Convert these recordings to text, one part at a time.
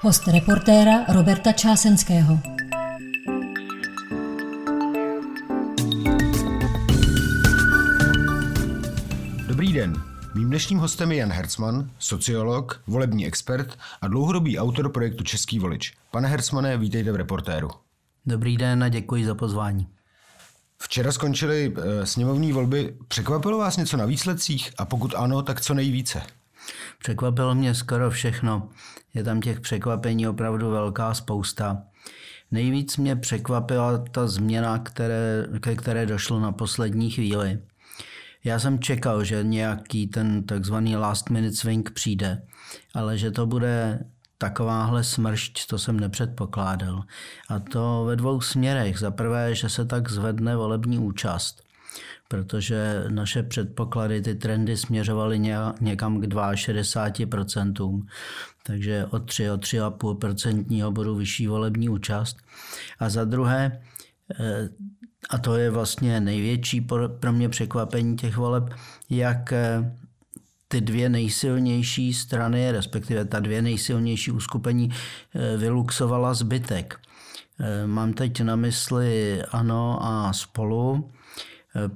Host reportéra Roberta Čásenského. Dobrý den. Mým dnešním hostem je Jan Hercman, sociolog, volební expert a dlouhodobý autor projektu Český volič. Pane Hercmane, vítejte v reportéru. Dobrý den a děkuji za pozvání. Včera skončily e, sněmovní volby. Překvapilo vás něco na výsledcích? A pokud ano, tak co nejvíce? Překvapilo mě skoro všechno. Je tam těch překvapení opravdu velká spousta. Nejvíc mě překvapila ta změna, které, ke které došlo na poslední chvíli. Já jsem čekal, že nějaký ten takzvaný last minute swing přijde, ale že to bude takováhle smršť, to jsem nepředpokládal. A to ve dvou směrech. Za prvé, že se tak zvedne volební účast, protože naše předpoklady, ty trendy směřovaly někam k 62%, takže o 3, o 3,5% bodu vyšší volební účast. A za druhé, eh, a to je vlastně největší pro mě překvapení těch voleb, jak eh, ty dvě nejsilnější strany, respektive ta dvě nejsilnější uskupení, eh, vyluxovala zbytek. Mám teď na mysli ANO a spolu,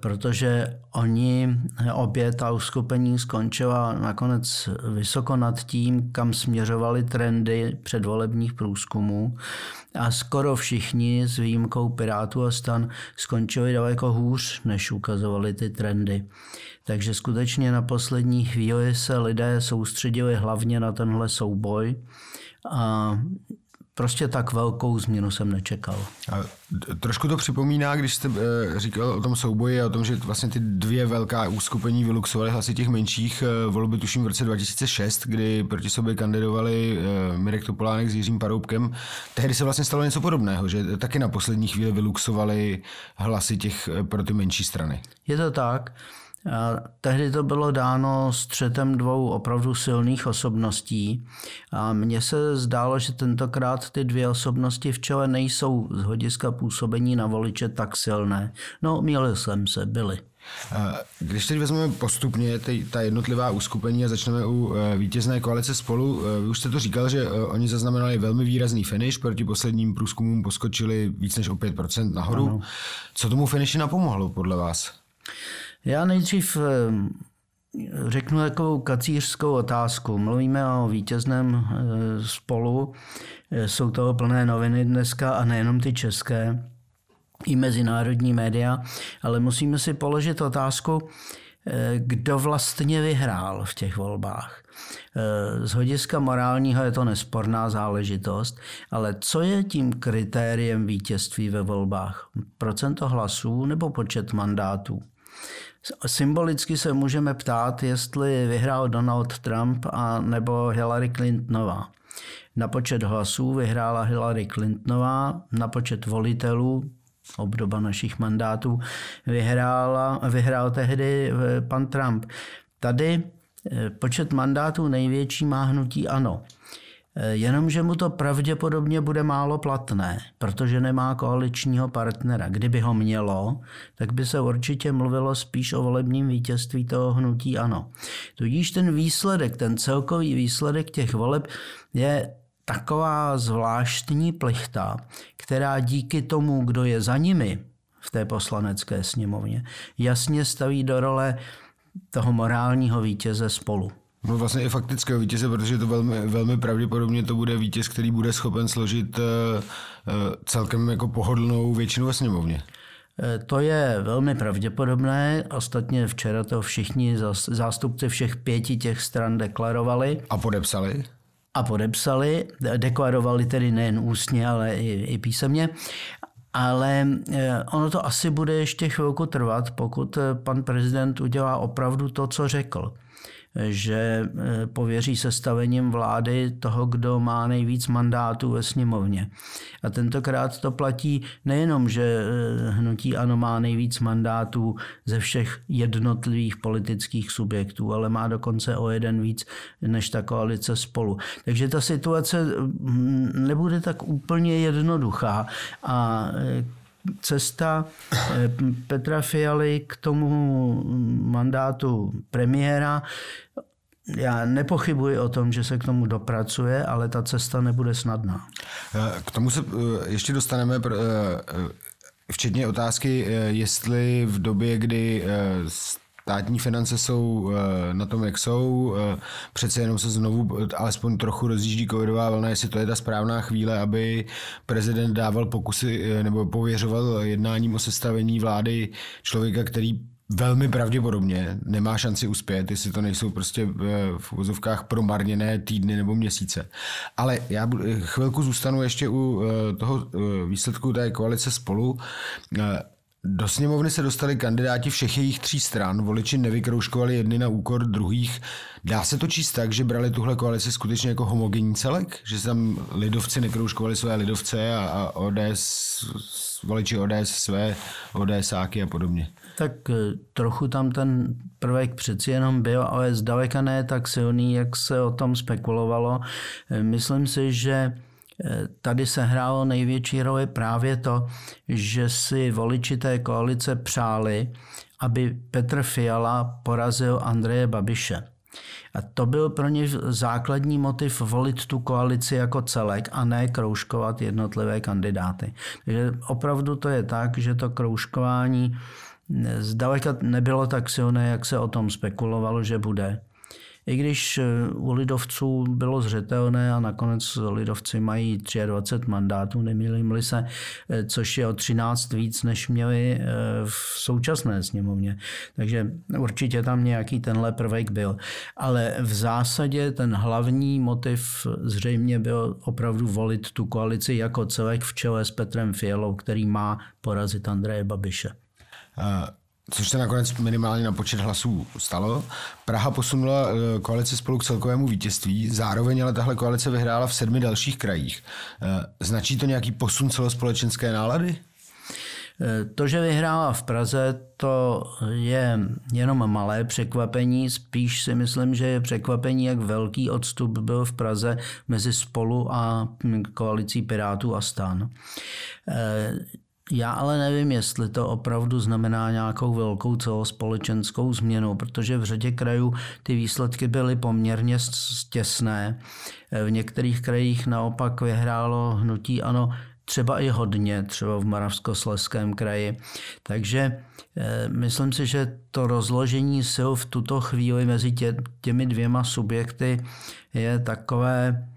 protože oni obě ta uskupení skončila nakonec vysoko nad tím, kam směřovaly trendy předvolebních průzkumů a skoro všichni s výjimkou Pirátů a stan skončili daleko hůř, než ukazovali ty trendy. Takže skutečně na poslední chvíli se lidé soustředili hlavně na tenhle souboj a prostě tak velkou změnu jsem nečekal. A trošku to připomíná, když jste eh, říkal o tom souboji a o tom, že vlastně ty dvě velká úskupení vyluxovaly hlasy těch menších eh, volby, tuším v roce 2006, kdy proti sobě kandidovali eh, Mirek Topolánek s Jiřím Paroubkem. Tehdy se vlastně stalo něco podobného, že taky na poslední chvíli vyluxovali hlasy těch pro ty menší strany. Je to tak. Tehdy to bylo dáno střetem dvou opravdu silných osobností a mně se zdálo, že tentokrát ty dvě osobnosti v čele nejsou z hlediska působení na voliče tak silné. No, měl jsem se, byli. Když teď vezmeme postupně ty, ta jednotlivá uskupení a začneme u e, vítězné koalice spolu, e, vy už jste to říkal, že e, oni zaznamenali velmi výrazný finish, proti posledním průzkumům poskočili víc než o 5% nahoru. Ano. Co tomu finiši napomohlo podle vás? Já nejdřív řeknu takovou kacířskou otázku. Mluvíme o vítězném eh, spolu. Eh, jsou toho plné noviny dneska a nejenom ty české, i mezinárodní média, ale musíme si položit otázku, eh, kdo vlastně vyhrál v těch volbách. Z hlediska morálního je to nesporná záležitost, ale co je tím kritériem vítězství ve volbách? Procento hlasů nebo počet mandátů? Symbolicky se můžeme ptát, jestli vyhrál Donald Trump a nebo Hillary Clintonová. Na počet hlasů vyhrála Hillary Clintonová, na počet volitelů, obdoba našich mandátů, vyhrála, vyhrál tehdy eh, pan Trump. Tady eh, počet mandátů největší má hnutí ANO. Eh, jenomže mu to pravděpodobně bude málo platné, protože nemá koaličního partnera. Kdyby ho mělo, tak by se určitě mluvilo spíš o volebním vítězství toho hnutí ano. Tudíž ten výsledek, ten celkový výsledek těch voleb je taková zvláštní plichta, která díky tomu, kdo je za nimi v té poslanecké sněmovně, jasně staví do role toho morálního vítěze spolu. No vlastně i faktického vítěze, protože to velmi, velmi pravděpodobně to bude vítěz, který bude schopen složit uh, uh, celkem jako pohodlnou většinu ve sněmovně. Eh, to je velmi pravděpodobné. Ostatně včera to všichni zástupci všech pěti těch stran deklarovali. A podepsali? A podepsali. Deklarovali tedy nejen ústně, ale i, i písemně. Ale ono to asi bude ještě chvilku trvat, pokud pan prezident udělá opravdu to, co řekl že eh, pověří sestavením vlády toho, kdo má nejvíc mandátů ve sněmovně. A tentokrát to platí nejenom, že eh, hnutí ANO má nejvíc mandátů ze všech jednotlivých politických subjektů, ale má dokonce o jeden víc než ta koalice spolu. Takže ta situace hm, nebude tak úplně jednoduchá a eh, cesta eh, Petra Fialy k tomu mandátu premiéra já nepochybuji o tom, že se k tomu dopracuje, ale ta cesta nebude snadná. K tomu se ještě dostaneme, včetně otázky, jestli v době, kdy státní finance jsou eh, na tom, jak jsou. Eh, přece jenom se znovu alespoň trochu rozjíždí covidová vlna, jestli to je ta správná chvíle, aby prezident dával pokusy eh, nebo pověřoval jednáním o sestavení vlády člověka, který velmi pravděpodobně nemá šanci uspět, jestli to nejsou prostě v uvozovkách promarněné týdny nebo měsíce. Ale já chvilku zůstanu ještě u toho výsledku té koalice spolu. Do sněmovny se dostali kandidáti všech jejich tří stran, voliči nevykrouškovali jedny na úkor druhých. Dá se to číst tak, že brali tuhle koalici skutečně jako homogenní celek? Že tam lidovci nekrouškovali své lidovce a, a ODS, voliči ODS své ODSáky a podobně? Tak eh, trochu tam ten prvek přeci jenom byl, ale zdaleka ne tak silný, jak se o tom spekulovalo. Eh, myslím si, že Tady se hrálo největší roli právě to, že si voliči té koalice přáli, aby Petr Fiala porazil Andreje Babiše. A to byl pro ně základní motiv volit tu koalici jako celek a ne kroužkovat jednotlivé kandidáty. Takže opravdu to je tak, že to kroužkování zdaleka nebylo tak silné, jak se o tom spekulovalo, že bude. I když eh, u lidovců bylo zřetelné a nakonec lidovci mají 23 mandátů, nemýlím se, eh, což je o 13 víc, než měli eh, v současné sněmovně. Takže určitě tam nějaký tenhle prvek byl. Ale v zásadě ten hlavní motiv zřejmě byl opravdu volit tu koalici jako celek v čele s Petrem Fialou, který má porazit Andreje Babiše. Uh což se nakonec minimálně na počet hlasů stalo. Praha posunula eh, koalici spolu k celkovému vítězství, zároveň ale tahle koalice vyhrála v sedmi dalších krajích. Eh, značí to nějaký posun celospolečenské nálady? Eh, to, že vyhrála v Praze, to je jenom malé překvapení. Spíš si myslím, že je překvapení, jak velký odstup byl v Praze mezi spolu a koalicí Pirátů a stan. Já ale nevím, jestli to opravdu znamená nějakou velkou celospolečenskou změnu, protože v řadě krajů ty výsledky byly poměrně těsné. V některých krajích naopak vyhrálo hnutí ano třeba i hodně, třeba v Moravskosleském kraji. Takže eh, myslím si, že to rozložení sil v tuto chvíli mezi tě, těmi dvěma subjekty je takové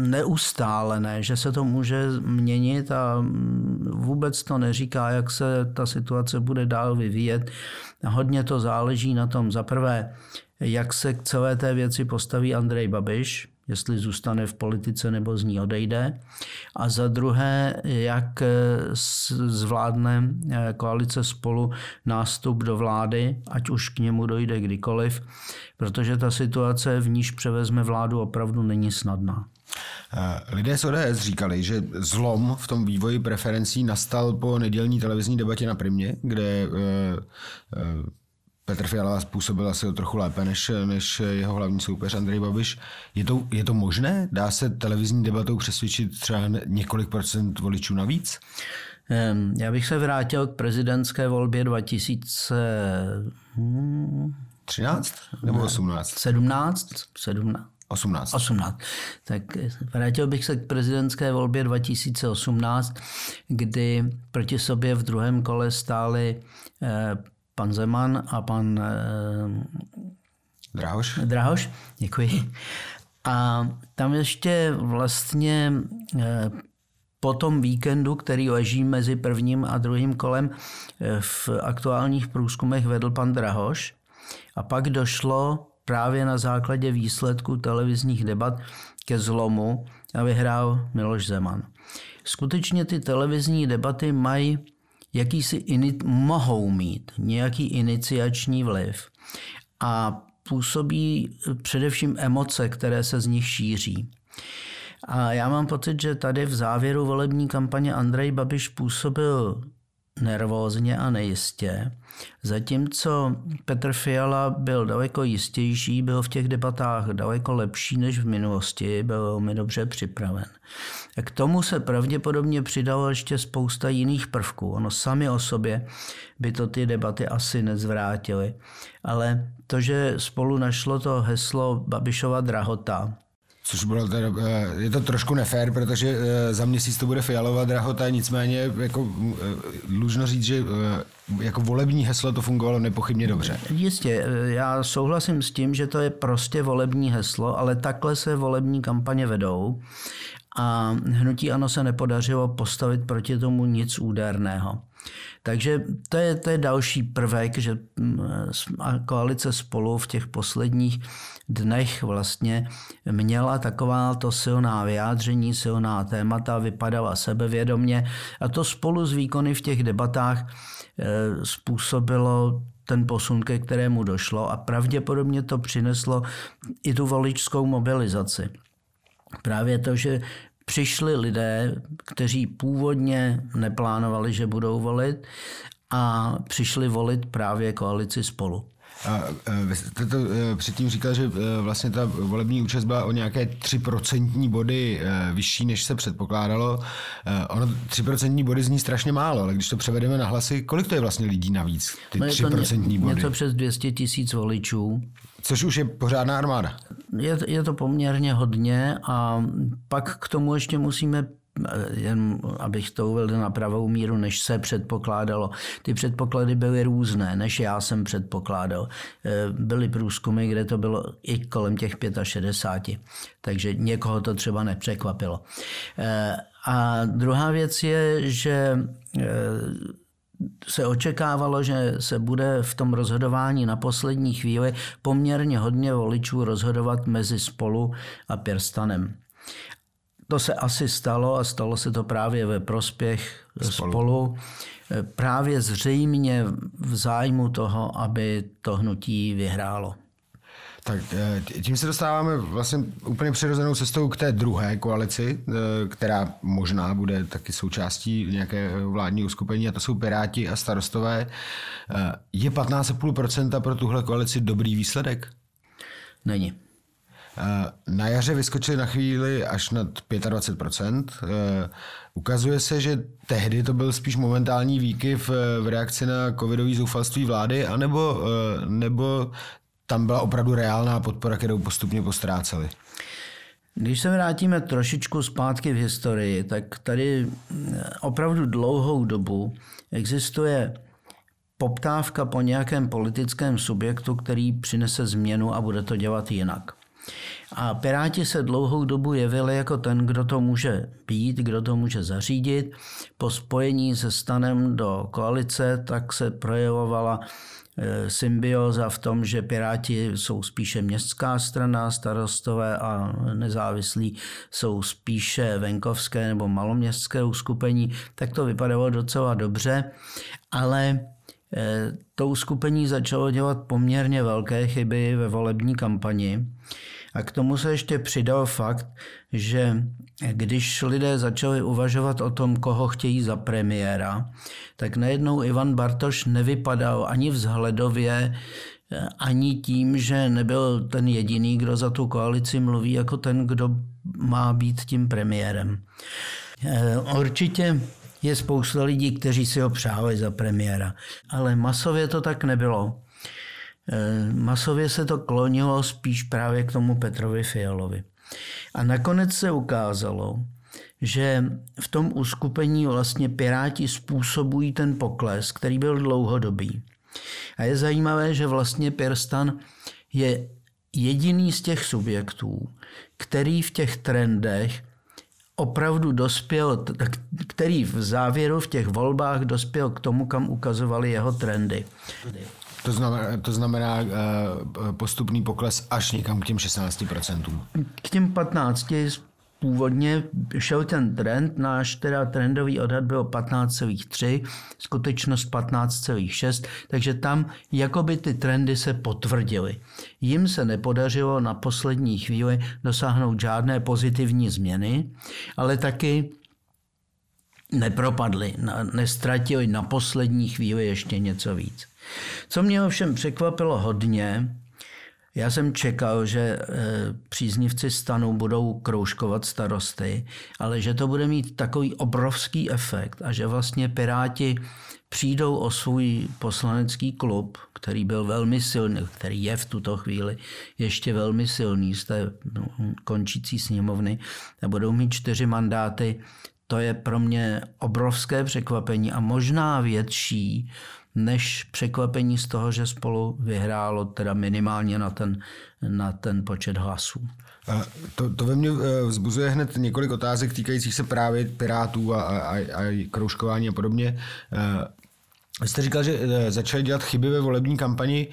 neustále, ne, že se to může měnit a vůbec to neříká, jak se ta situace bude dál vyvíjet. Hodně to záleží na tom, za prvé, jak se k celé té věci postaví Andrej Babiš, jestli zůstane v politice nebo z ní odejde. A za druhé, jak zvládne eh, koalice spolu nástup do vlády, ať už k němu dojde kdykoliv, protože ta situace, v níž převezme vládu, opravdu není snadná. Eh, lidé z ODS říkali, že zlom v tom vývoji preferencí nastal po nedělní televizní debatě na Primě, kde eh, Petr Fiala způsobil asi o trochu lépe než, než jeho hlavní soupeř Andrej Babiš. Je to, je to možné? Dá se televizní debatou přesvědčit třeba několik procent voličů navíc? Já bych se vrátil k prezidentské volbě 2013 nebo 18? 17? 17. 18. 18. Tak vrátil bych se k prezidentské volbě 2018, kdy proti sobě v druhém kole stáli eh, pan Zeman a pan eh, Drahoš. Drahoš, děkuji. A tam ještě vlastně eh, po tom víkendu, který leží mezi prvním a druhým kolem, eh, v aktuálních průzkumech vedl pan Drahoš. A pak došlo právě na základě výsledků televizních debat ke zlomu a vyhrál Miloš Zeman. Skutečně ty televizní debaty mají jakýsi ini- mohou mít nějaký iniciační vliv a působí především emoce, které se z nich šíří. A já mám pocit, že tady v závěru volební kampaně Andrej Babiš působil nervózně a nejistě, zatímco Petr Fiala byl daleko jistější, byl v těch debatách daleko lepší než v minulosti, byl velmi dobře připraven. A k tomu se pravděpodobně přidalo ještě spousta jiných prvků. Ono sami o sobě by to ty debaty asi nezvrátily. Ale to, že spolu našlo to heslo Babišova drahota, Což bylo teda, eh, je to trošku nefér, protože eh, za měsíc to bude fialová drahota, nicméně jako eh, dlužno říct, že jako volební heslo to fungovalo nepochybně dobře. Jistě, já souhlasím s tím, že to je prostě volební heslo, ale takhle se volební kampaně vedou a hnutí ANO se nepodařilo postavit proti tomu nic úderného. Takže to je, to je další prvek, že mm, koalice spolu v těch posledních dnech vlastně měla taková to silná vyjádření, silná témata, vypadala sebevědomně a to spolu s výkony v těch debatách eh, způsobilo ten posun, ke kterému došlo a pravděpodobně to přineslo i tu voličskou mobilizaci. Právě to, že přišli lidé, kteří původně neplánovali, že budou volit a přišli volit právě koalici spolu. A vy jste to e, předtím říkal, že e, vlastně ta volební účast byla o nějaké 3% body e, vyšší, než se předpokládalo. Ono 3% body zní strašně málo, ale když to převedeme na hlasy, kolik to je vlastně lidí navíc, ty no 3% body? Něco přes 200 tisíc voličů. Což už je pořádná armáda. Je, je to poměrně hodně a pak k tomu ještě musíme jen abych to uvedl na pravou míru, než se předpokládalo. Ty předpoklady byly různé, než já jsem předpokládal. Eh, byly průzkumy, kde to bylo i kolem těch 65, takže někoho to třeba nepřekvapilo. Eh, a druhá věc je, že eh, se očekávalo, že se bude v tom rozhodování na poslední chvíli poměrně hodně voličů rozhodovat mezi spolu a Pirstanem. To se asi stalo a stalo se to právě ve prospěch spolu. spolu právě zřejmě v zájmu toho, aby to hnutí vyhrálo. Tak eh, tím se dostáváme vlastně úplně přirozenou cestou k té druhé koalici, eh, která možná bude taky součástí nějaké vládní uskupení, a to jsou Piráti a starostové. Eh, je 15,5% pro tuhle koalici dobrý výsledek? Není. Na jaře vyskočili na chvíli až nad 25%. Ukazuje se, že tehdy to byl spíš momentální výkyv v reakci na covidový zoufalství vlády, anebo, nebo tam byla opravdu reálná podpora, kterou postupně postráceli. Když se vrátíme trošičku zpátky v historii, tak tady opravdu dlouhou dobu existuje poptávka po nějakém politickém subjektu, který přinese změnu a bude to dělat jinak. A Piráti se dlouhou dobu jevili jako ten, kdo to může být, kdo to může zařídit. Po spojení se stanem do koalice tak se projevovala Eh, symbioza v tom, že Piráti jsou spíše městská strana, starostové a nezávislí jsou spíše venkovské nebo maloměstské uskupení, tak to vypadalo docela dobře, ale eh, to uskupení začalo dělat poměrně velké chyby ve volební kampani. A k tomu se ještě přidal fakt, že když lidé začali uvažovat o tom, koho chtějí za premiéra, tak najednou Ivan Bartoš nevypadal ani vzhledově, ani tím, že nebyl ten jediný, kdo za tu koalici mluví, jako ten, kdo má být tím premiérem. Eh, určitě je spousta lidí, kteří si ho přáli za premiéra, ale masově to tak nebylo. Eh, masově se to klonilo spíš právě k tomu Petrovi Fialovi. A nakonec se ukázalo, že v tom uskupení vlastně Piráti způsobují ten pokles, který byl dlouhodobý. A je zajímavé, že vlastně Pirstan je jediný z těch subjektů, který v těch trendech opravdu dospěl, který v závěru v těch volbách dospěl k tomu, kam ukazovali jeho trendy. To znamená, to znamená uh, postupný pokles až někam k těm 16%. K těm 15 původně šel ten trend, náš teda trendový odhad byl 15,3, skutečnost 15,6, takže tam jakoby ty trendy se potvrdily. Jim se nepodařilo na poslední chvíli dosáhnout žádné pozitivní změny, ale taky nepropadli, nestratili na poslední chvíli ještě něco víc. Co mě ovšem překvapilo hodně, já jsem čekal, že eh, příznivci stanu budou kroužkovat starosty, ale že to bude mít takový obrovský efekt a že vlastně Piráti přijdou o svůj poslanecký klub, který byl velmi silný, který je v tuto chvíli ještě velmi silný z té no, končící sněmovny a budou mít čtyři mandáty, to je pro mě obrovské překvapení a možná větší než překvapení z toho, že spolu vyhrálo teda minimálně na ten, na ten počet hlasů. To, to ve mně eh, vzbuzuje hned několik otázek týkajících se právě pirátů a, a, a kroužkování a podobně. Eh, vy jste říkal, že eh, začali dělat chyby ve volební kampani.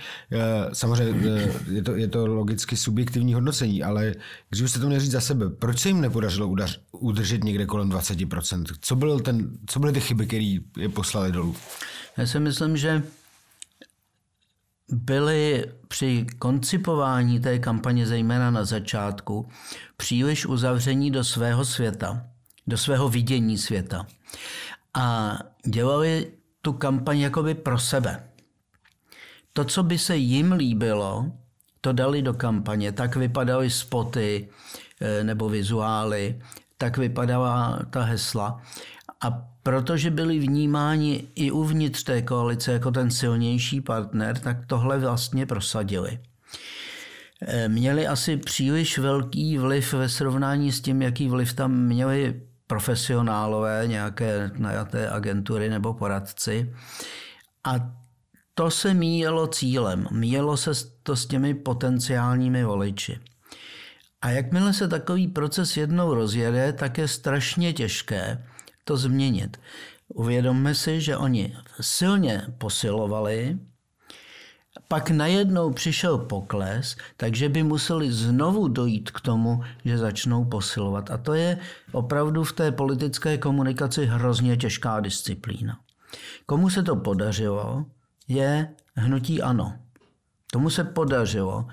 Samozřejmě je to, je to logicky subjektivní hodnocení, ale když byste to měli říct za sebe, proč se jim nepodařilo udržet někde kolem 20%? Co, byl ten, co byly ty chyby, které je poslali dolů? Já si myslím, že byli při koncipování té kampaně, zejména na začátku, příliš uzavření do svého světa, do svého vidění světa. A dělali tu kampaň jakoby pro sebe. To, co by se jim líbilo, to dali do kampaně. Tak vypadaly spoty eh, nebo vizuály, tak vypadala ta hesla. A protože byli vnímáni i uvnitř té koalice jako ten silnější partner, tak tohle vlastně prosadili. Eh, měli asi příliš velký vliv ve srovnání s tím, jaký vliv tam měli profesionálové, nějaké najaté agentury nebo poradci. A to se míjelo cílem. Míjelo se to s těmi potenciálními voliči. A jakmile se takový proces jednou rozjede, tak je strašně těžké to změnit. Uvědomme si, že oni silně posilovali, pak najednou přišel pokles, takže by museli znovu dojít k tomu, že začnou posilovat. A to je opravdu v té politické komunikaci hrozně těžká disciplína. Komu se to podařilo, je hnutí ano. Tomu se podařilo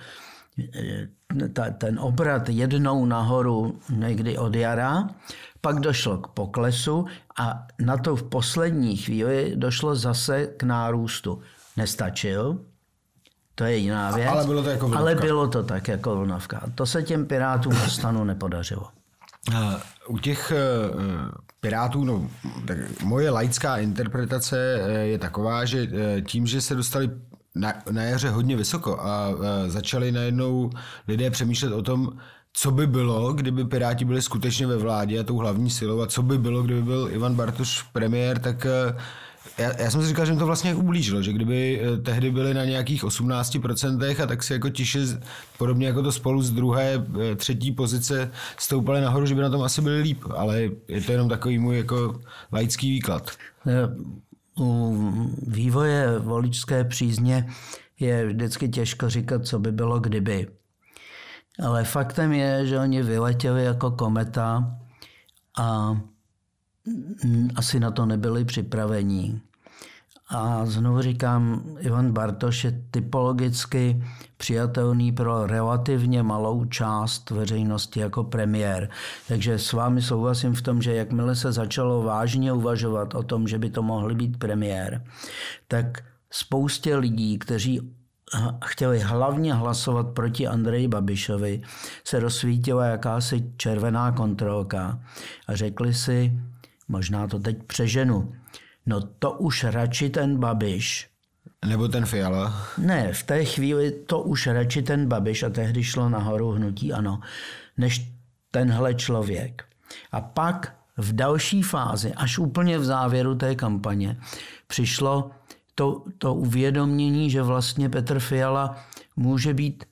ten obrat jednou nahoru někdy od jara, pak došlo k poklesu a na to v poslední chvíli došlo zase k nárůstu. Nestačil, to je jiná věc. Ale bylo to jako. Ale bylo to tak jako vlnovka. To se těm pirátům na stanu nepodařilo. U těch uh, pirátů, no, tak moje laická interpretace uh, je taková, že uh, tím, že se dostali na, na jaře hodně vysoko a, a začali najednou lidé přemýšlet o tom, co by bylo, kdyby Piráti byli skutečně ve vládě a tou hlavní silou a co by bylo, kdyby byl Ivan Bartoš premiér, tak eh, já, já jsem si říkal, že mi to vlastně ublížilo, že kdyby eh, tehdy byli na nějakých 18% a tak si jako tiše, podobně jako to spolu z druhé, eh, třetí pozice stoupali nahoru, že by na tom asi byli líp, ale je to jenom takový můj jako laický výklad. U vývoje voličské přízně je vždycky těžko říkat, co by bylo kdyby. Ale faktem je, že oni vyletěli jako kometa a asi na to nebyli připravení. A znovu říkám, Ivan Bartoš je typologicky přijatelný pro relativně malou část veřejnosti jako premiér. Takže s vámi souhlasím v tom, že jakmile se začalo vážně uvažovat o tom, že by to mohl být premiér, tak spoustě lidí, kteří chtěli hlavně hlasovat proti Andreji Babišovi, se rozsvítila jakási červená kontrolka a řekli si, možná to teď přeženu, no to už radši ten Babiš. Nebo ten Fiala? Ne, v té chvíli to už radši ten Babiš a tehdy šlo nahoru hnutí ano, než tenhle člověk. A pak v další fázi, až úplně v závěru té kampaně, přišlo to, to uvědomění, že vlastně Petr Fiala může být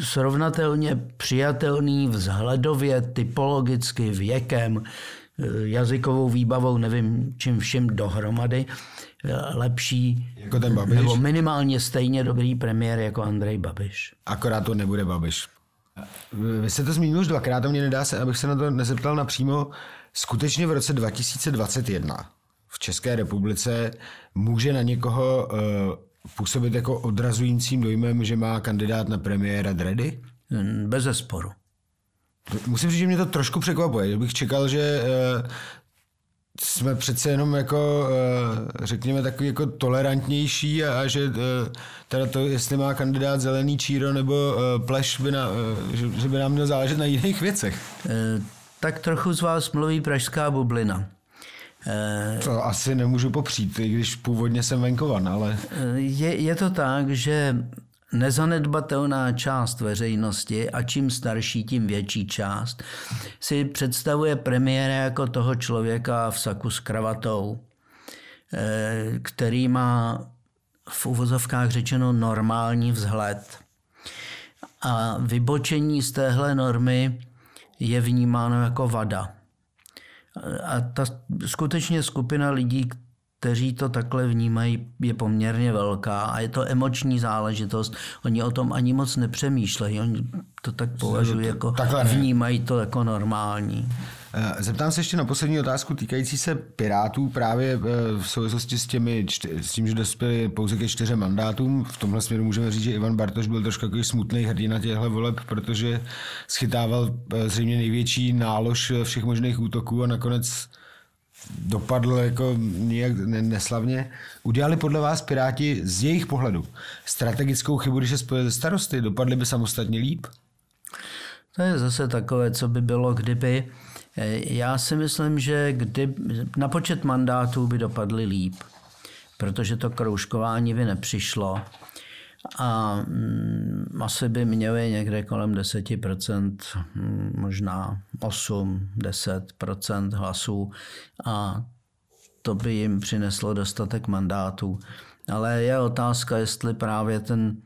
srovnatelně přijatelný vzhledově, typologicky, věkem, eh, jazykovou výbavou, nevím čím všem dohromady, eh, lepší, jako ten Babiš? nebo minimálně stejně dobrý premiér jako Andrej Babiš. Akorát to nebude Babiš. Vy jste to zmínil už dvakrát, a mě nedá se, abych se na to nezeptal napřímo. Skutečně v roce 2021 v České republice může na někoho uh, působit jako odrazujícím dojmem, že má kandidát na premiéra Dredy? Bez zesporu. Musím říct, že mě to trošku překvapuje. Bych čekal, že uh, jsme přece jenom jako, eh, řekněme, takový jako tolerantnější a, a že eh, teda to, jestli má kandidát zelený číro nebo eh, pleš, by na, že, že by nám mělo záležet na jiných věcech. Tak trochu z vás mluví pražská bublina. To asi nemůžu popřít, i když původně jsem venkovan, ale... Je, je to tak, že Nezanedbatelná část veřejnosti, a čím starší, tím větší část, si představuje premiéra jako toho člověka v saku s kravatou, eh, který má v uvozovkách řečeno normální vzhled. A vybočení z téhle normy je vnímáno jako vada. A ta skutečně skupina lidí, kteří to takhle vnímají, je poměrně velká a je to emoční záležitost. Oni o tom ani moc nepřemýšlejí, oni to tak považují jako, vnímají to jako normální. Eh, zeptám se ještě na poslední otázku týkající se Pirátů právě eh, v souvislosti s, těmi, s tím, že dospěli pouze ke čtyřem mandátům. V tomhle směru můžeme říct, že Ivan Bartoš byl trošku takový smutný hrdina těchto voleb, protože schytával eh, zřejmě největší nálož všech možných útoků a nakonec dopadl jako nějak neslavně. Udělali podle vás Piráti z jejich pohledu strategickou chybu, když se spojili ze starosty? Dopadli by samostatně líp? To je zase takové, co by bylo, kdyby. Já si myslím, že kdy, na počet mandátů by dopadly líp, protože to kroužkování by nepřišlo a mm, asi by měli někde kolem 10%, mm, možná 8-10% hlasů a to by jim přineslo dostatek mandátů. Ale je otázka, jestli právě ten,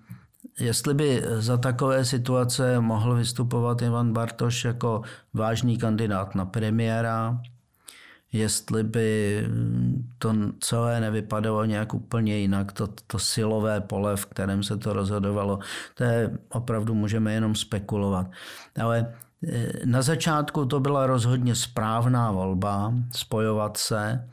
jestli by za takové situace mohl vystupovat Ivan Bartoš jako vážný kandidát na premiéra, jestli by to celé nevypadalo nějak úplně jinak, to, to silové pole, v kterém se to rozhodovalo, to je opravdu můžeme jenom spekulovat. Ale e, na začátku to byla rozhodně správná volba, spojovat se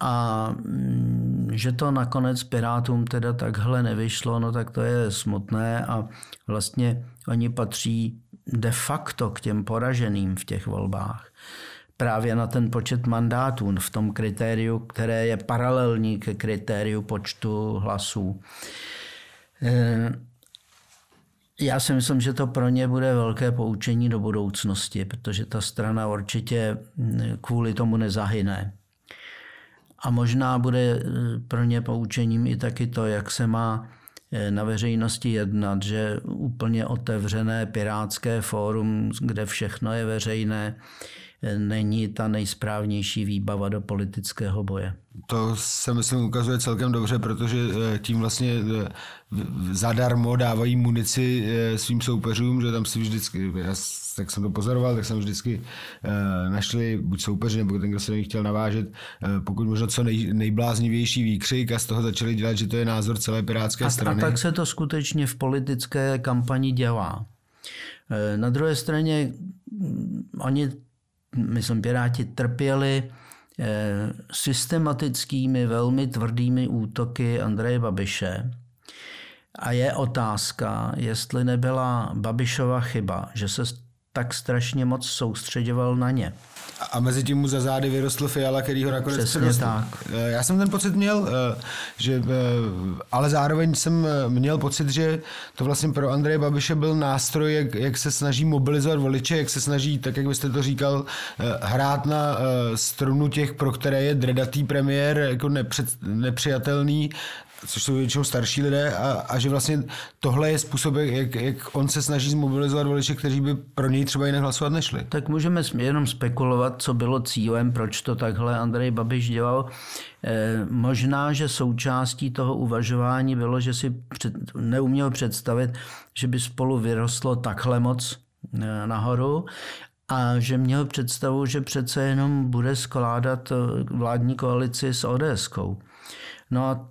a mm, že to nakonec Pirátům teda takhle nevyšlo, no tak to je smutné a vlastně oni patří de facto k těm poraženým v těch volbách právě na ten počet mandátů v tom kritériu, které je paralelní ke kritériu počtu hlasů. Eh, já si myslím, že to pro ně bude velké poučení do budoucnosti, protože ta strana určitě kvůli tomu nezahyne. A možná bude eh, pro ně poučením i taky to, jak se má eh, na veřejnosti jednat, že úplně otevřené pirátské fórum, kde všechno je veřejné, není ta nejsprávnější výbava do politického boje. To se myslím ukazuje celkem dobře, protože eh, tím vlastně eh, zadarmo dávají munici eh, svým soupeřům, že tam si vždycky, já tak jsem to pozoroval, tak jsem vždycky našli buď soupeři, nebo ten, kdo se na chtěl navážet, pokud možno co nej, nejbláznivější výkřik a z toho začali dělat, že to je názor celé pirátské a, strany. A tak se to skutečně v politické kampani dělá. Na druhé straně mm, oni myslím, Piráti trpěli eh, systematickými, velmi tvrdými útoky Andreje Babiše. A je otázka, jestli nebyla Babišova chyba, že se tak strašně moc soustředěval na ně. A mezi tím mu za zády vyrostl Fiala, který ho nakonec Přesně přerostl. tak. Eh, já jsem ten pocit měl, eh, že, eh, ale zároveň jsem měl pocit, že to vlastně pro Andreje Babiše byl nástroj, jak, jak se snaží mobilizovat voliče, jak se snaží, tak jak byste to říkal, hrát na strunu těch, pro které je dredatý premiér jako nepřed, nepřijatelný což jsou většinou starší lidé, a, a že vlastně tohle je způsob, jak, jak on se snaží zmobilizovat voliče, kteří by pro něj třeba jinak hlasovat nešli. Tak můžeme jenom spekulovat, co bylo cílem, proč to takhle Andrej Babiš dělal. E, možná, že součástí toho uvažování bylo, že si před, neuměl představit, že by spolu vyrostlo takhle moc e, nahoru a že měl představu, že přece jenom bude skládat eh, vládní koalici s ODSkou. No a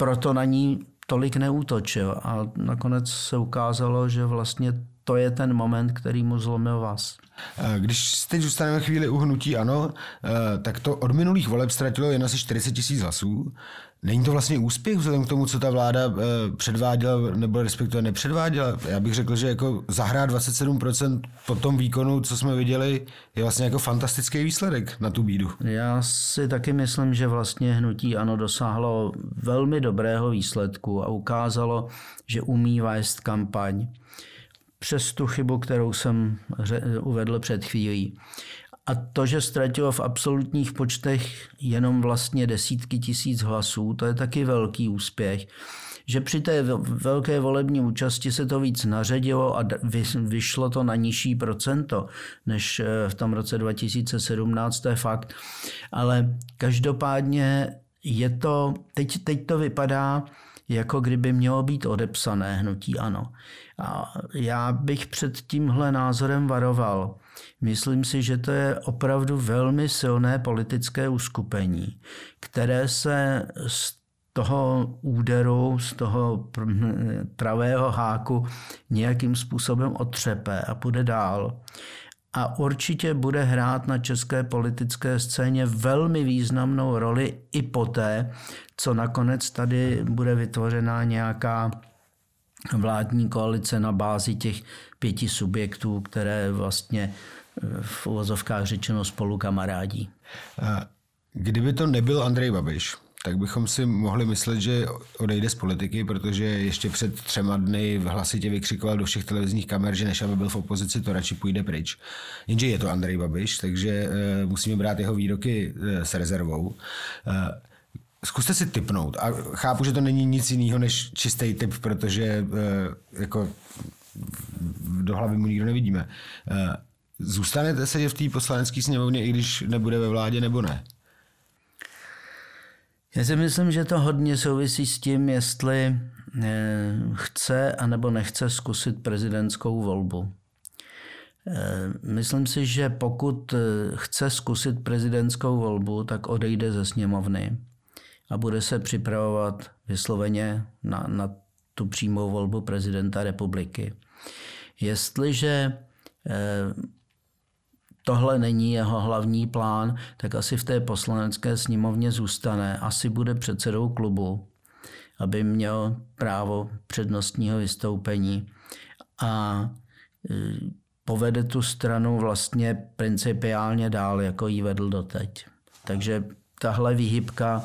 proto na ní tolik neútočil. A nakonec se ukázalo, že vlastně to je ten moment, který mu zlomil vás. Když teď zůstaneme chvíli u hnutí ano, tak to od minulých voleb ztratilo jen asi 40 tisíc hlasů. Není to vlastně úspěch vzhledem k tomu, co ta vláda eh, předváděla nebo respektive nepředváděla? Já bych řekl, že jako zahrát 27% po tom výkonu, co jsme viděli, je vlastně jako fantastický výsledek na tu bídu. Já si taky myslím, že vlastně hnutí ano dosáhlo velmi dobrého výsledku a ukázalo, že umí vést kampaň přes tu chybu, kterou jsem uvedl před chvílí. A to, že ztratilo v absolutních počtech jenom vlastně desítky tisíc hlasů, to je taky velký úspěch. Že při té velké volební účasti se to víc naředilo a vyšlo to na nižší procento než eh, v tom roce 2017, to je fakt. Ale každopádně je to, teď, teď to vypadá, jako kdyby mělo být odepsané hnutí ano. A já bych před tímhle názorem varoval. Myslím si, že to je opravdu velmi silné politické uskupení, které se z toho úderu, z toho pravého háku nějakým způsobem otřepe a půjde dál. A určitě bude hrát na české politické scéně velmi významnou roli i poté, co nakonec tady bude vytvořena nějaká vládní koalice na bázi těch pěti subjektů, které vlastně eh, v uvozovkách řečeno spolu kamarádí. Kdyby to nebyl Andrej Babiš, tak bychom si mohli myslet, že odejde z politiky, protože ještě před třema dny v hlasitě vykřikoval do všech televizních kamer, že než aby byl v opozici, to radši půjde pryč. Jenže je to Andrej Babiš, takže eh, musíme brát jeho výroky eh, s rezervou. Zkuste si typnout. A chápu, že to není nic jiného než čistý typ, protože eh, jako do hlavy mu nikdo nevidíme. Eh, zůstanete se v té poslanecké sněmovně, i když nebude ve vládě, nebo ne? Já si myslím, že to hodně souvisí s tím, jestli eh, chce anebo nechce zkusit prezidentskou volbu. Myslím si, že pokud chce zkusit prezidentskou volbu, tak odejde ze sněmovny a bude se připravovat vysloveně na, na tu přímou volbu prezidenta republiky. Jestliže eh, tohle není jeho hlavní plán, tak asi v té poslanecké sněmovně zůstane. Asi bude předsedou klubu, aby měl právo přednostního vystoupení a eh, povede tu stranu vlastně principiálně dál, jako ji vedl doteď. Takže tahle výhybka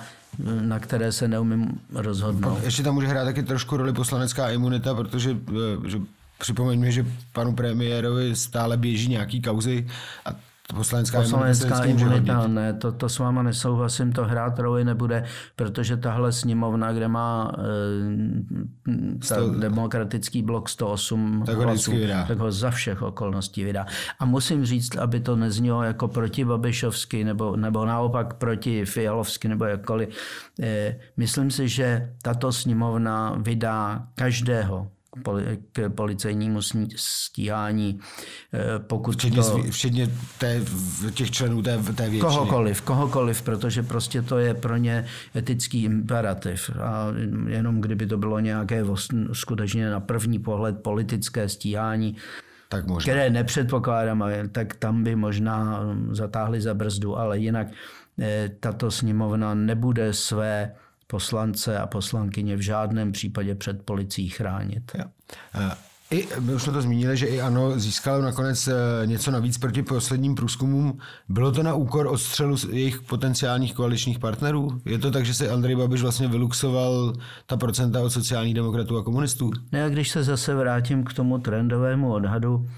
na které se neumím rozhodnout. Ještě tam může hrát taky trošku roli poslanecká imunita, protože eh, že připomeňme, že panu premiérovi stále běží nějaký kauzy a Poslanecká, Poslanecká imunita, ne, to, to s váma nesouhlasím, to hrát roli nebude, protože tahle sněmovna, kde má e, ta demokratický blok 108 tak hlasů, tak ho za všech okolností vydá. A musím říct, aby to neznělo jako proti Babišovsky nebo, nebo naopak proti Fialovsky nebo jakkoliv. E, myslím si, že tato sněmovna vydá každého, k policejnímu stíhání, eh, pokud včetně, to... Včetně té, těch členů té, té většiny. Kohokoliv, kohokoliv, protože prostě to je pro ně etický imperativ. A jenom kdyby to bylo nějaké skutečně na první pohled politické stíhání, tak možná. které nepředpokládám, tak tam by možná zatáhli za brzdu, ale jinak eh, tato sněmovna nebude své poslance a poslankyně v žádném případě před policií chránit. Ja. I, my už jsme to zmínili, že i ano, získalo nakonec eh, něco navíc proti posledním průzkumům. Bylo to na úkor odstřelu jejich potenciálních koaličních partnerů? Je to tak, že se Andrej Babiš vlastně vyluxoval ta procenta od sociálních demokratů a komunistů? Ne, a když se zase vrátím k tomu trendovému odhadu,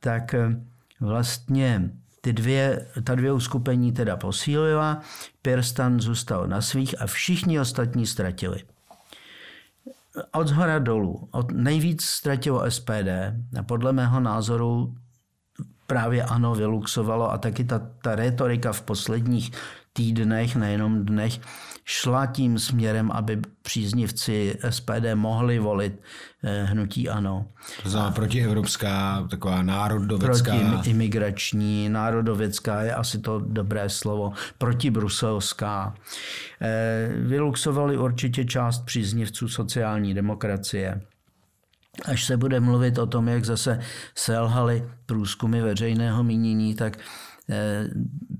tak eh, vlastně ty dvě, ta dvě uskupení teda posílila, Pirstan zůstal na svých a všichni ostatní ztratili. Od zhora dolů. Od, nejvíc ztratilo SPD a podle mého názoru právě ano vyluxovalo a taky ta, ta retorika v posledních týdnech, nejenom dnech, šla tím směrem, aby příznivci SPD mohli volit eh, hnutí ANO. To znamená protievropská, taková národovecká. Protiimigrační, národovecká je asi to dobré slovo, protibruselská. Eh, vyluxovali určitě část příznivců sociální demokracie. až se bude mluvit o tom, jak zase selhaly průzkumy veřejného mínění, tak eh,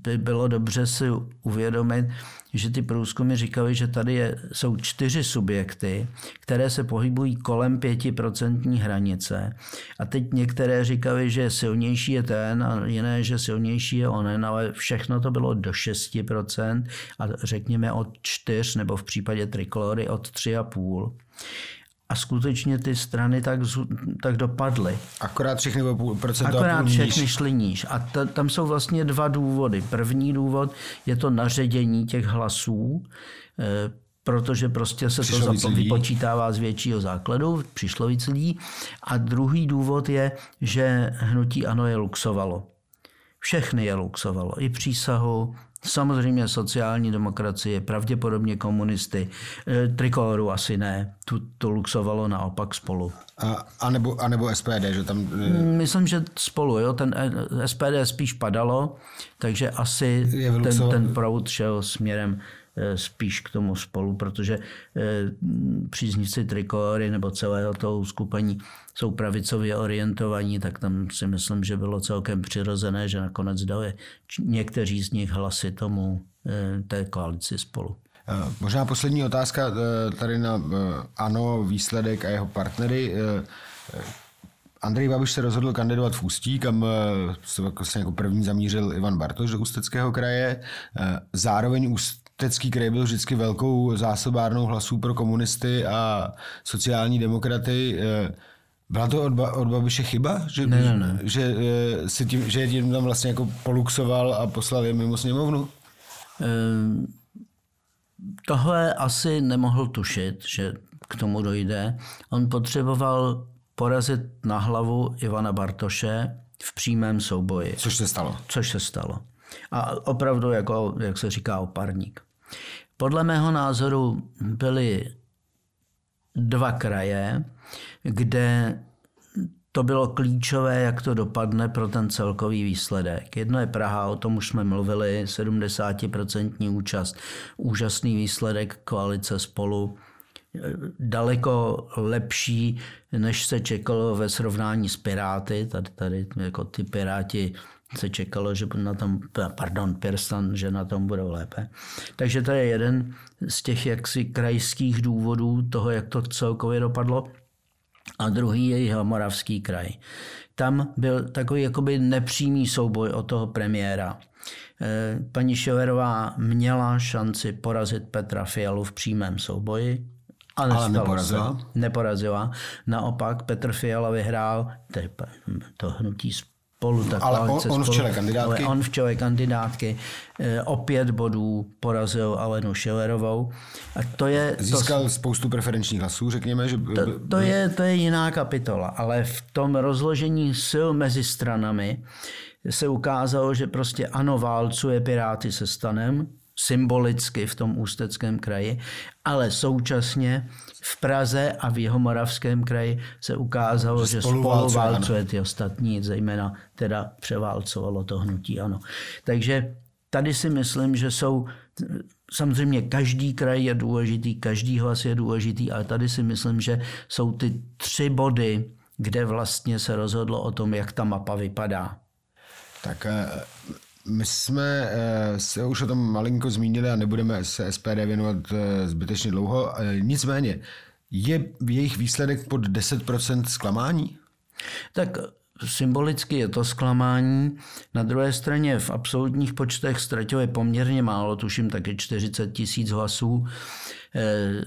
by bylo dobře si uvědomit, že ty průzkumy říkaly, že tady je, jsou čtyři subjekty, které se pohybují kolem pětiprocentní hranice. A teď některé říkali, že silnější je ten a jiné, že silnější je onen, ale všechno to bylo do 6% a řekněme od 4 nebo v případě triklory od 3,5 a skutečně ty strany tak, tak dopadly. Akorát všechny procento Akorát všechny šly níž. A ta, tam jsou vlastně dva důvody. První důvod je to naředění těch hlasů, e, protože prostě se přišlo to vypočítává z většího základu, přišlo víc lidí. A druhý důvod je, že hnutí ANO je luxovalo. Všechny je luxovalo. I přísahu, Samozřejmě sociální demokracie, pravděpodobně komunisty, e, trikoloru asi ne, tu to luxovalo naopak spolu. A, a, nebo, a nebo SPD, že tam... E, Myslím, že spolu, jo, ten e, SPD spíš padalo, takže asi ten, ten proud šel směrem spíš k tomu spolu, protože příznivci trikolory nebo celého toho uskupení jsou pravicově orientovaní, tak tam si myslím, že bylo celkem přirozené, že nakonec dali někteří z nich hlasy tomu eh, té koalici spolu. Eh, možná poslední otázka eh, tady na ANO, výsledek a jeho partnery. Andrej Babiš se rozhodl kandidovat v Ústí, kam se vlastně jako první zamířil Ivan Bartoš do Ústeckého kraje. Zároveň Ústecký kraj byl vždycky velkou zásobárnou hlasů pro komunisty a sociální demokraty. Byla to od, ba, od Babiše chyba? Že, ne, ne, ne. Že, eh, si tím, že tím tam vlastně jako poluxoval a poslal je mimo sněmovnu? Ehm, tohle asi nemohl tušit, že k tomu dojde. On potřeboval porazit na hlavu Ivana Bartoše v přímém souboji. Což se stalo. Což se stalo. A opravdu, jako, jak se říká, oparník. Podle mého názoru byly dva kraje, kde to bylo klíčové, jak to dopadne pro ten celkový výsledek. Jedno je Praha, o tom už jsme mluvili, 70% účast, úžasný výsledek koalice spolu, daleko lepší, než se čekalo ve srovnání s Piráty. Tady, tady jako ty Piráti se čekalo, že na tom, pardon, Pirstan, že na tom budou lépe. Takže to je jeden z těch jaksi krajských důvodů toho, jak to celkově dopadlo. A druhý je Jihomoravský kraj. Tam byl takový jakoby nepřímý souboj o toho premiéra. Eh, paní Šoverová měla šanci porazit Petra Fialu v přímém souboji, ale, ale neporazila. Se, neporazila. Naopak Petr Fiala vyhrál to hnutí spolu. Tak ale on, on v čele kandidátky? Ale on v čele kandidátky e, o pět bodů porazil Alenu Schillerovou. A to je, Získal to, spoustu preferenčních hlasů, řekněme. Že... To, to, je, to je jiná kapitola, ale v tom rozložení sil mezi stranami se ukázalo, že prostě ano, válcuje Piráty se stanem, symbolicky v tom ústeckém kraji, ale současně v Praze a v Jihomoravském kraji se ukázalo, že, že spolu válcuje ty ostatní, zejména teda převálcovalo to hnutí, ano. Takže tady si myslím, že jsou Samozřejmě každý kraj je důležitý, každý hlas je důležitý, ale tady si myslím, že jsou ty tři body, kde vlastně se rozhodlo o tom, jak ta mapa vypadá. Tak eh, my jsme eh, se už o tom malinko zmínili a nebudeme se SPD věnovat eh, zbytečně dlouho. Nicméně, je jejich výsledek pod 10% zklamání? Tak symbolicky je to zklamání. Na druhé straně v absolutních počtech ztratili poměrně málo, tuším taky 40 tisíc hlasů. Eh,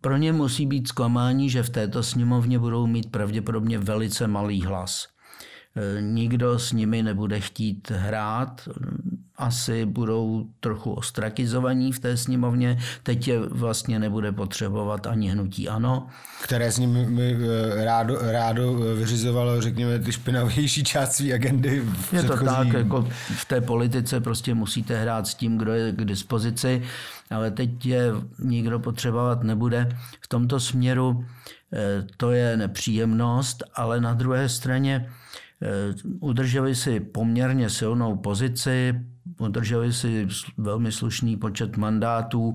pro ně musí být zklamání, že v této sněmovně budou mít pravděpodobně velice malý hlas. Eh, nikdo s nimi nebude chtít hrát, asi budou trochu ostrakizovaní v té sněmovně. Teď je vlastně nebude potřebovat ani hnutí ANO. Které s nimi eh, rádo, rádo vyřizovalo, řekněme, ty špinavější část své agendy. V je to tak, jako v té politice prostě musíte hrát s tím, kdo je k dispozici, ale teď je nikdo potřebovat nebude. V tomto směru eh, to je nepříjemnost, ale na druhé straně Eh, udrželi si poměrně silnou pozici, udrželi si velmi slušný počet mandátů,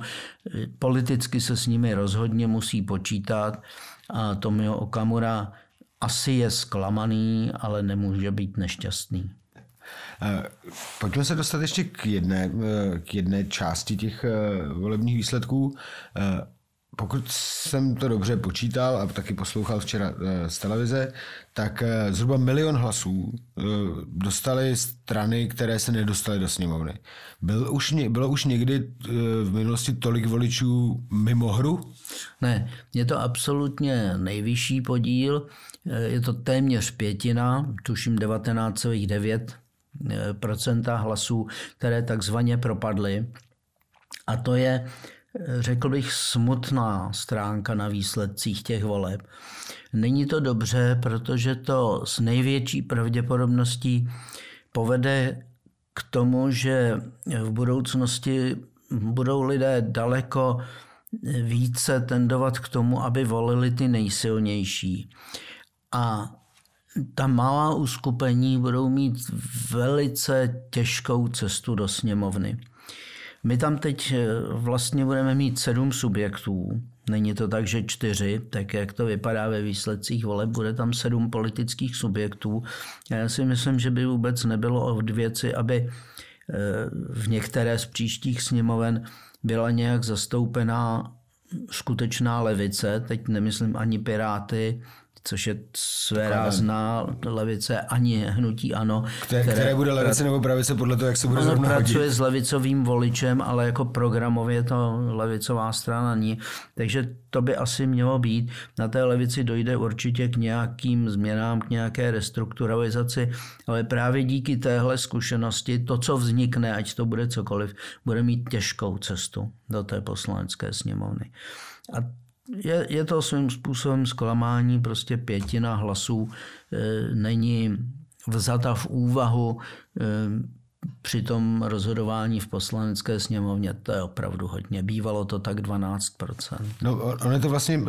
politicky se s nimi rozhodně musí počítat a Tomio Okamura asi je zklamaný, ale nemůže být nešťastný. Pojďme se dostat ještě k jedné, k jedné části těch volebních výsledků. Pokud jsem to dobře počítal a taky poslouchal včera eh, z televize, tak eh, zhruba milion hlasů eh, dostali strany, které se nedostaly do sněmovny. Byl už, bylo už někdy v minulosti tolik voličů mimo hru? Ne, je to absolutně nejvyšší podíl. Je to téměř pětina, tuším 19,9% hlasů, které takzvaně propadly. A to je řekl bych, smutná stránka na výsledcích těch voleb. Není to dobře, protože to s největší pravděpodobností povede k tomu, že v budoucnosti budou lidé daleko více tendovat k tomu, aby volili ty nejsilnější. A ta malá uskupení budou mít velice těžkou cestu do sněmovny. My tam teď eh, vlastně budeme mít sedm subjektů. Není to tak, že čtyři, tak jak to vypadá ve výsledcích voleb, bude tam sedm politických subjektů. Já si myslím, že by vůbec nebylo od věci, aby eh, v některé z příštích sněmoven byla nějak zastoupená skutečná levice, teď nemyslím ani Piráty, což je své rázná levice, ani hnutí ano. Které, které, které bude levice nebo pravice podle toho, jak se bude zrovna pracuje hodit. s levicovým voličem, ale jako programově to levicová strana ní. Takže to by asi mělo být. Na té levici dojde určitě k nějakým změnám, k nějaké restrukturalizaci, ale právě díky téhle zkušenosti to, co vznikne, ať to bude cokoliv, bude mít těžkou cestu do té poslanecké sněmovny. A je, je to svým způsobem zklamání, prostě pětina hlasů e, není vzata v úvahu e, při tom rozhodování v poslanecké sněmovně, to je opravdu hodně. Bývalo to tak 12%. No, ono je to vlastně e,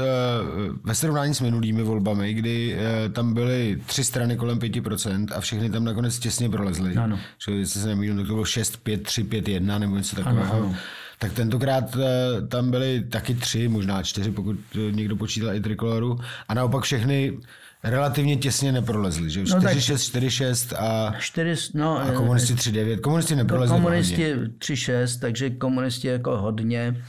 ve srovnání s minulými volbami, kdy e, tam byly tři strany kolem 5% a všechny tam nakonec těsně prolezly. Ano. Že se nemýlím, to bylo 6, 5, 3, 5, 1 nebo něco takového. Ano, ano. Tak tentokrát eh, tam byly taky tři, možná čtyři, pokud eh, někdo počítal i trikoloru. A naopak všechny relativně těsně neprolezli, že? 4-6, no 4-6 a, 4, no, a komunisti 3-9. Komunisti neprolezli Komunisti 3-6, takže komunisti jako hodně.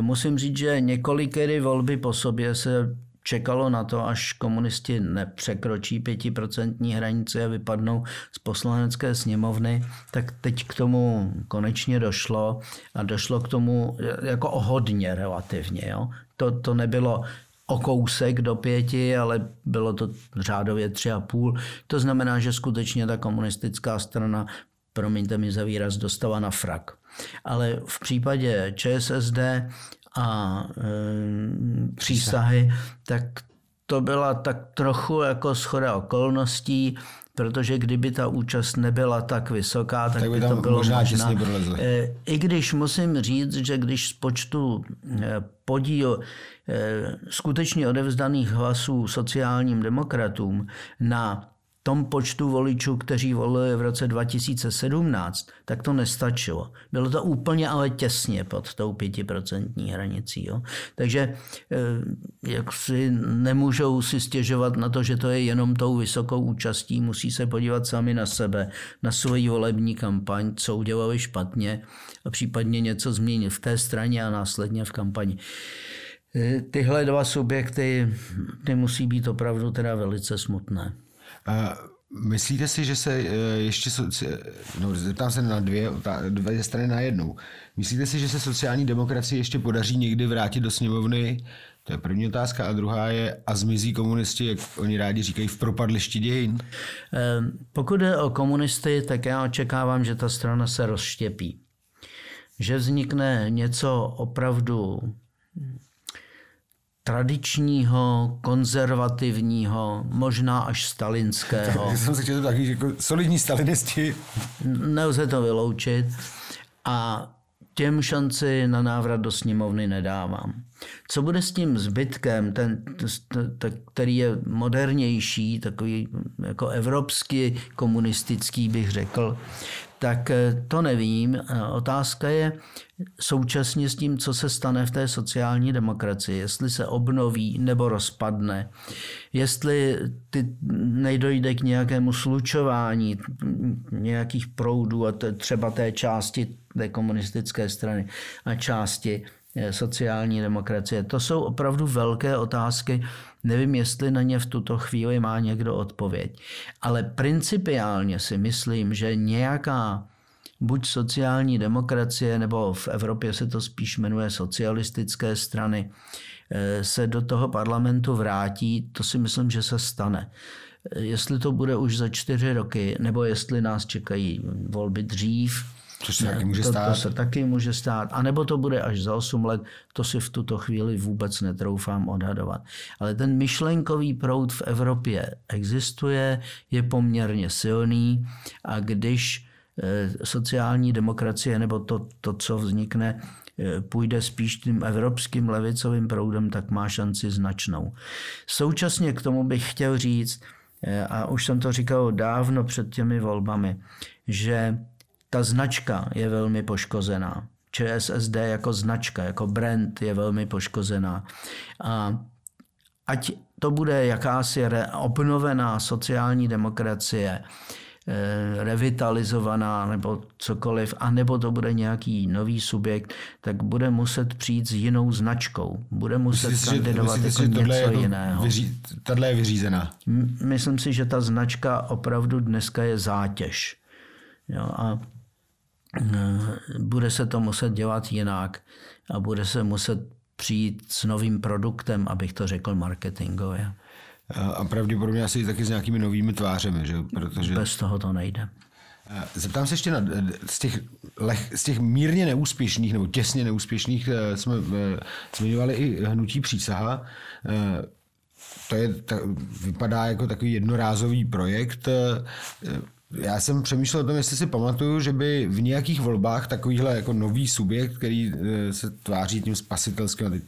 Musím říct, že několikery volby po sobě se čekalo na to, až komunisti nepřekročí pětiprocentní hranici a vypadnou z poslanecké sněmovny, tak teď k tomu konečně došlo a došlo k tomu jako o hodně relativně. Jo? To, to nebylo o kousek do pěti, ale bylo to řádově tři a půl. To znamená, že skutečně ta komunistická strana, promiňte mi za výraz, dostala na frak. Ale v případě ČSSD a e, přísahy, tak to byla tak trochu jako schoda okolností, protože kdyby ta účast nebyla tak vysoká, tak, tak by, by to bylo možná, možná. e, I když musím říct, že když z počtu e, podíl skutečně odevzdaných hlasů sociálním demokratům na tom počtu voličů, kteří volili v roce 2017, tak to nestačilo. Bylo to úplně ale těsně pod tou pětiprocentní hranicí. Jo. Takže eh, jak si nemůžou si stěžovat na to, že to je jenom tou vysokou účastí, musí se podívat sami na sebe, na svoji volební kampaň, co udělali špatně a případně něco změnit v té straně a následně v kampani. Eh, tyhle dva subjekty ty musí být opravdu teda velice smutné. Myslíte si, že se eh, ještě, no zeptám se na dvě, dvě strany na jednu. Myslíte si, že se sociální demokracii ještě podaří někdy vrátit do sněmovny? To je první otázka. A druhá je, a zmizí komunisti, jak oni rádi říkají, v propadlišti dějin? Ehm, pokud jde o komunisty, tak já očekávám, že ta strana se rozštěpí. Že vznikne něco opravdu tradičního, konzervativního, možná až stalinského. Já jsem si chtěl taky, jako solidní stalinisti. Nelze to vyloučit. A těm šanci na návrat do sněmovny nedávám. Co bude s tím zbytkem, ten, který je modernější, takový jako evropský komunistický bych řekl, tak eh, to nevím. Otázka je současně s tím, co se stane v té sociální demokracii, jestli se obnoví nebo rozpadne, jestli ty nejdojde k nějakému slučování nějakých proudů a třeba té části té komunistické strany a části eh, sociální demokracie. To jsou opravdu velké otázky. Nevím, jestli na ně v tuto chvíli má někdo odpověď. Ale principiálně si myslím, že nějaká buď sociální demokracie, nebo v Evropě se to spíš jmenuje socialistické strany, eh, se do toho parlamentu vrátí, to si myslím, že se stane. Eh, jestli to bude už za čtyři roky, nebo jestli nás čekají volby dřív, Což se taky může to, stát. To se taky může stát. A nebo to bude až za 8 let, to si v tuto chvíli vůbec netroufám odhadovat. Ale ten myšlenkový proud v Evropě existuje, je poměrně silný a když eh, sociální demokracie nebo to, to co vznikne, eh, půjde spíš tím evropským levicovým proudem, tak má šanci značnou. Současně k tomu bych chtěl říct, eh, a už jsem to říkal dávno před těmi volbami, že ta značka je velmi poškozená. ČSSD jako značka, jako brand je velmi poškozená. A ať to bude jakási obnovená sociální demokracie, eh, revitalizovaná nebo cokoliv, a nebo to bude nějaký nový subjekt, tak bude muset přijít s jinou značkou. Bude muset myslíte, kandidovat myslíte, jako něco jako jiného. Vyří, tato je vyřízená. Myslím si, že ta značka opravdu dneska je zátěž. Jo, a bude se to muset dělat jinak a bude se muset přijít s novým produktem, abych to řekl marketingově. A pravděpodobně asi taky s nějakými novými tvářemi, že? Protože... Bez toho to nejde. Zeptám se ještě na, z, těch leh, z těch mírně neúspěšných nebo těsně neúspěšných eh, jsme eh, zmiňovali i hnutí přísaha. Eh, to je, ta, vypadá jako takový jednorázový projekt já jsem přemýšlel o tom, jestli si pamatuju, že by v nějakých volbách takovýhle jako nový subjekt, který eh, se tváří tím spasitelským,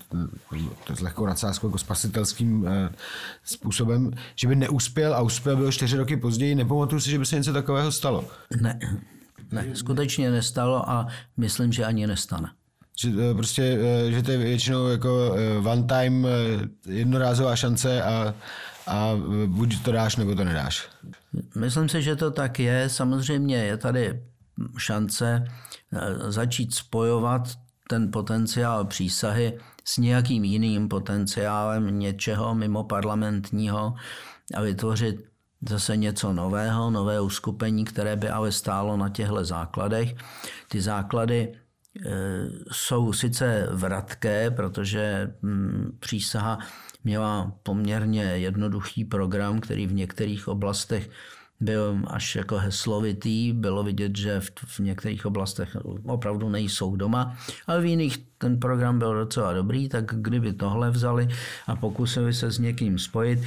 to je lehkou nadsázkou jako spasitelským eh, způsobem, že by neuspěl a uspěl byl čtyři roky později. Nepamatuju si, že by se něco takového stalo. Ne, ne, skutečně nestalo a myslím, že ani nestane. Že, eh, prostě, že to je většinou jako one time, jednorázová šance a a buď to dáš, nebo to nedáš. Myslím si, že to tak je. Samozřejmě je tady šance eh, začít spojovat ten potenciál přísahy s nějakým jiným potenciálem něčeho mimo parlamentního a vytvořit zase něco nového, nové uskupení, které by ale stálo na těchto základech. Ty základy eh, jsou sice vratké, protože hm, přísaha měla poměrně jednoduchý program, který v některých oblastech byl až jako heslovitý. Bylo vidět, že v, v některých oblastech opravdu nejsou doma, ale v jiných ten program byl docela dobrý, tak kdyby tohle vzali a pokusili se s někým spojit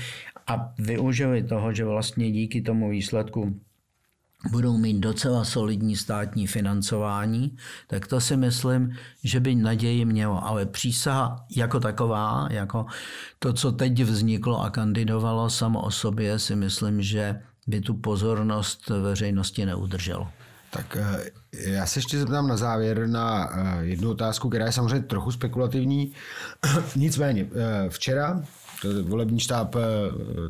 a využili toho, že vlastně díky tomu výsledku budou mít docela solidní státní financování, tak to si myslím, že by naději mělo. Ale přísaha jako taková, jako to, co teď vzniklo a kandidovalo samo o sobě, si myslím, že by tu pozornost veřejnosti neudrželo. Tak eh, já se ještě zeptám na závěr na eh, jednu otázku, která je samozřejmě trochu spekulativní. Nicméně, eh, včera volební štáb eh,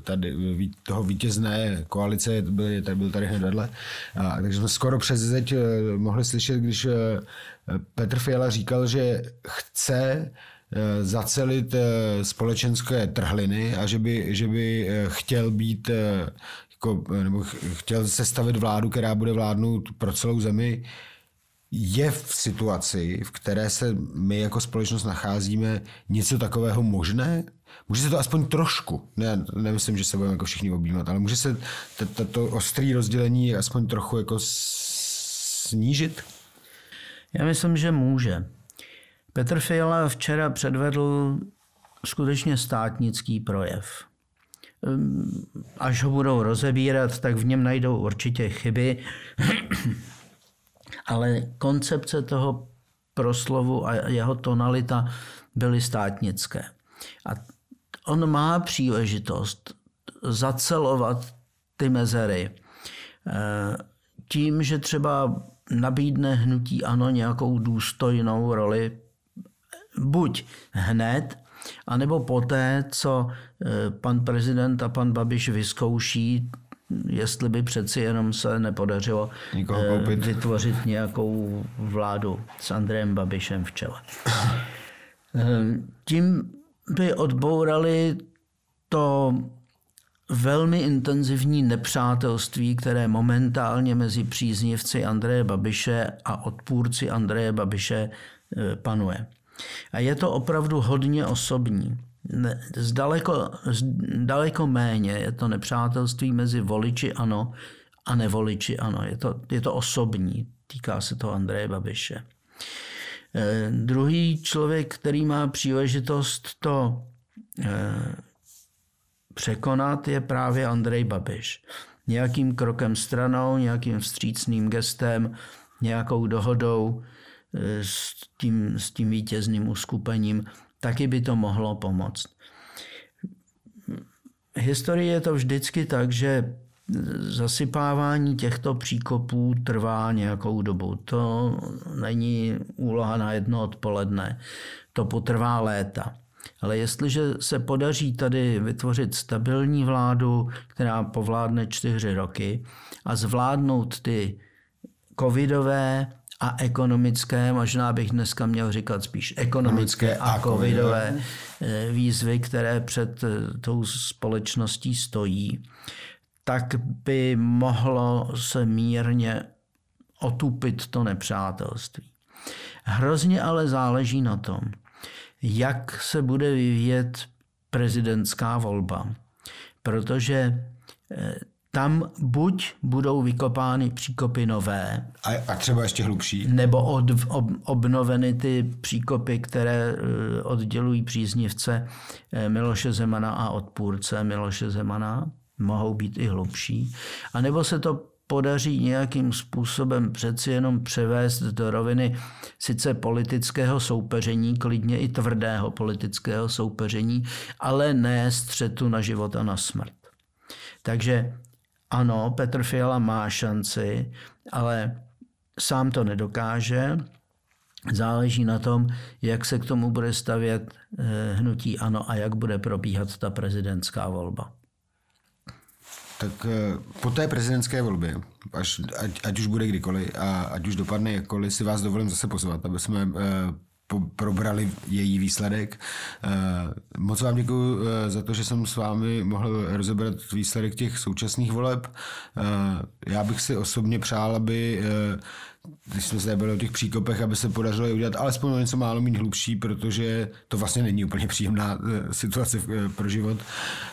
tady, toho vítězné koalice byl, tady, byl tady hned vedle. A, takže jsme skoro přes zeď eh, mohli slyšet, když eh, Petr Fiala říkal, že chce zacelit společenské trhliny a že by, že by chtěl být jako, nebo chtěl sestavit vládu, která bude vládnout pro celou zemi je v situaci, v které se my jako společnost nacházíme, něco takového možné? Může se to aspoň trošku, ne, nemyslím, že se budeme jako všichni objímat, ale může se to ostrý rozdělení aspoň trochu jako snížit? Já myslím, že může. Petr Fiala včera předvedl skutečně státnický projev. Ehm, až ho budou rozebírat, tak v něm najdou určitě chyby, ale koncepce toho proslovu a jeho tonalita byly státnické. A on má příležitost zacelovat ty mezery eh, tím, že třeba nabídne hnutí ano nějakou důstojnou roli buď hned, anebo poté, co eh, pan prezident a pan Babiš vyzkouší, jestli by přeci jenom se nepodařilo eh, vytvořit nějakou vládu s Andrejem Babišem v čele. Tím by odbourali to velmi intenzivní nepřátelství, které momentálně mezi příznivci Andreje Babiše a odpůrci Andreje Babiše e, panuje. A je to opravdu hodně osobní. Zdaleko, daleko méně je to nepřátelství mezi voliči ano a nevoliči ano. Je to, je to osobní. Týká se to Andreje Babiše. Eh, druhý člověk, který má příležitost to eh, překonat, je právě Andrej Babiš. Nějakým krokem stranou, nějakým vstřícným gestem, nějakou dohodou eh, s tím, s tím vítězným uskupením, taky by to mohlo pomoct. Historie je to vždycky tak, že zasypávání těchto příkopů trvá nějakou dobu. To není úloha na jedno odpoledne. To potrvá léta. Ale jestliže se podaří tady vytvořit stabilní vládu, která povládne čtyři roky a zvládnout ty covidové a ekonomické, možná bych dneska měl říkat spíš ekonomické a covidové eh, výzvy, které před eh, tou společností stojí, tak by mohlo se mírně otupit to nepřátelství. Hrozně ale záleží na tom, jak se bude vyvíjet prezidentská volba. Protože eh, tam buď budou vykopány příkopy nové. A, a třeba ještě hlubší. Nebo od, ob, obnoveny ty příkopy, které eh, oddělují příznivce eh, Miloše Zemana a odpůrce Miloše Zemana mohou být i hlubší, a nebo se to podaří nějakým způsobem přeci jenom převést do roviny sice politického soupeření, klidně i tvrdého politického soupeření, ale ne střetu na život a na smrt. Takže ano, Petr Fiala má šanci, ale sám to nedokáže. Záleží na tom, jak se k tomu bude stavět eh, hnutí ANO a jak bude probíhat ta prezidentská volba. Tak eh, po té prezidentské volbě, až, ať, ať už bude kdykoliv a ať už dopadne jakkoliv, si vás dovolím zase pozvat, aby jsme eh, po, probrali její výsledek. Eh, moc vám děkuji za to, že jsem s vámi mohl rozebrat výsledek těch současných voleb. Já bych si osobně přál, aby když jsme se byli o těch příkopech, aby se podařilo je udělat alespoň něco málo méně hlubší, protože to vlastně není úplně příjemná eh, situace eh, pro život.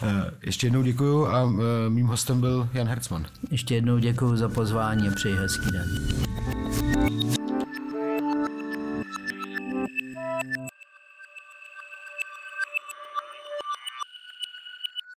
Eh, ještě jednou děkuju a mým hostem byl Jan Hercman. Ještě jednou děkuji za pozvání a přeji hezký den.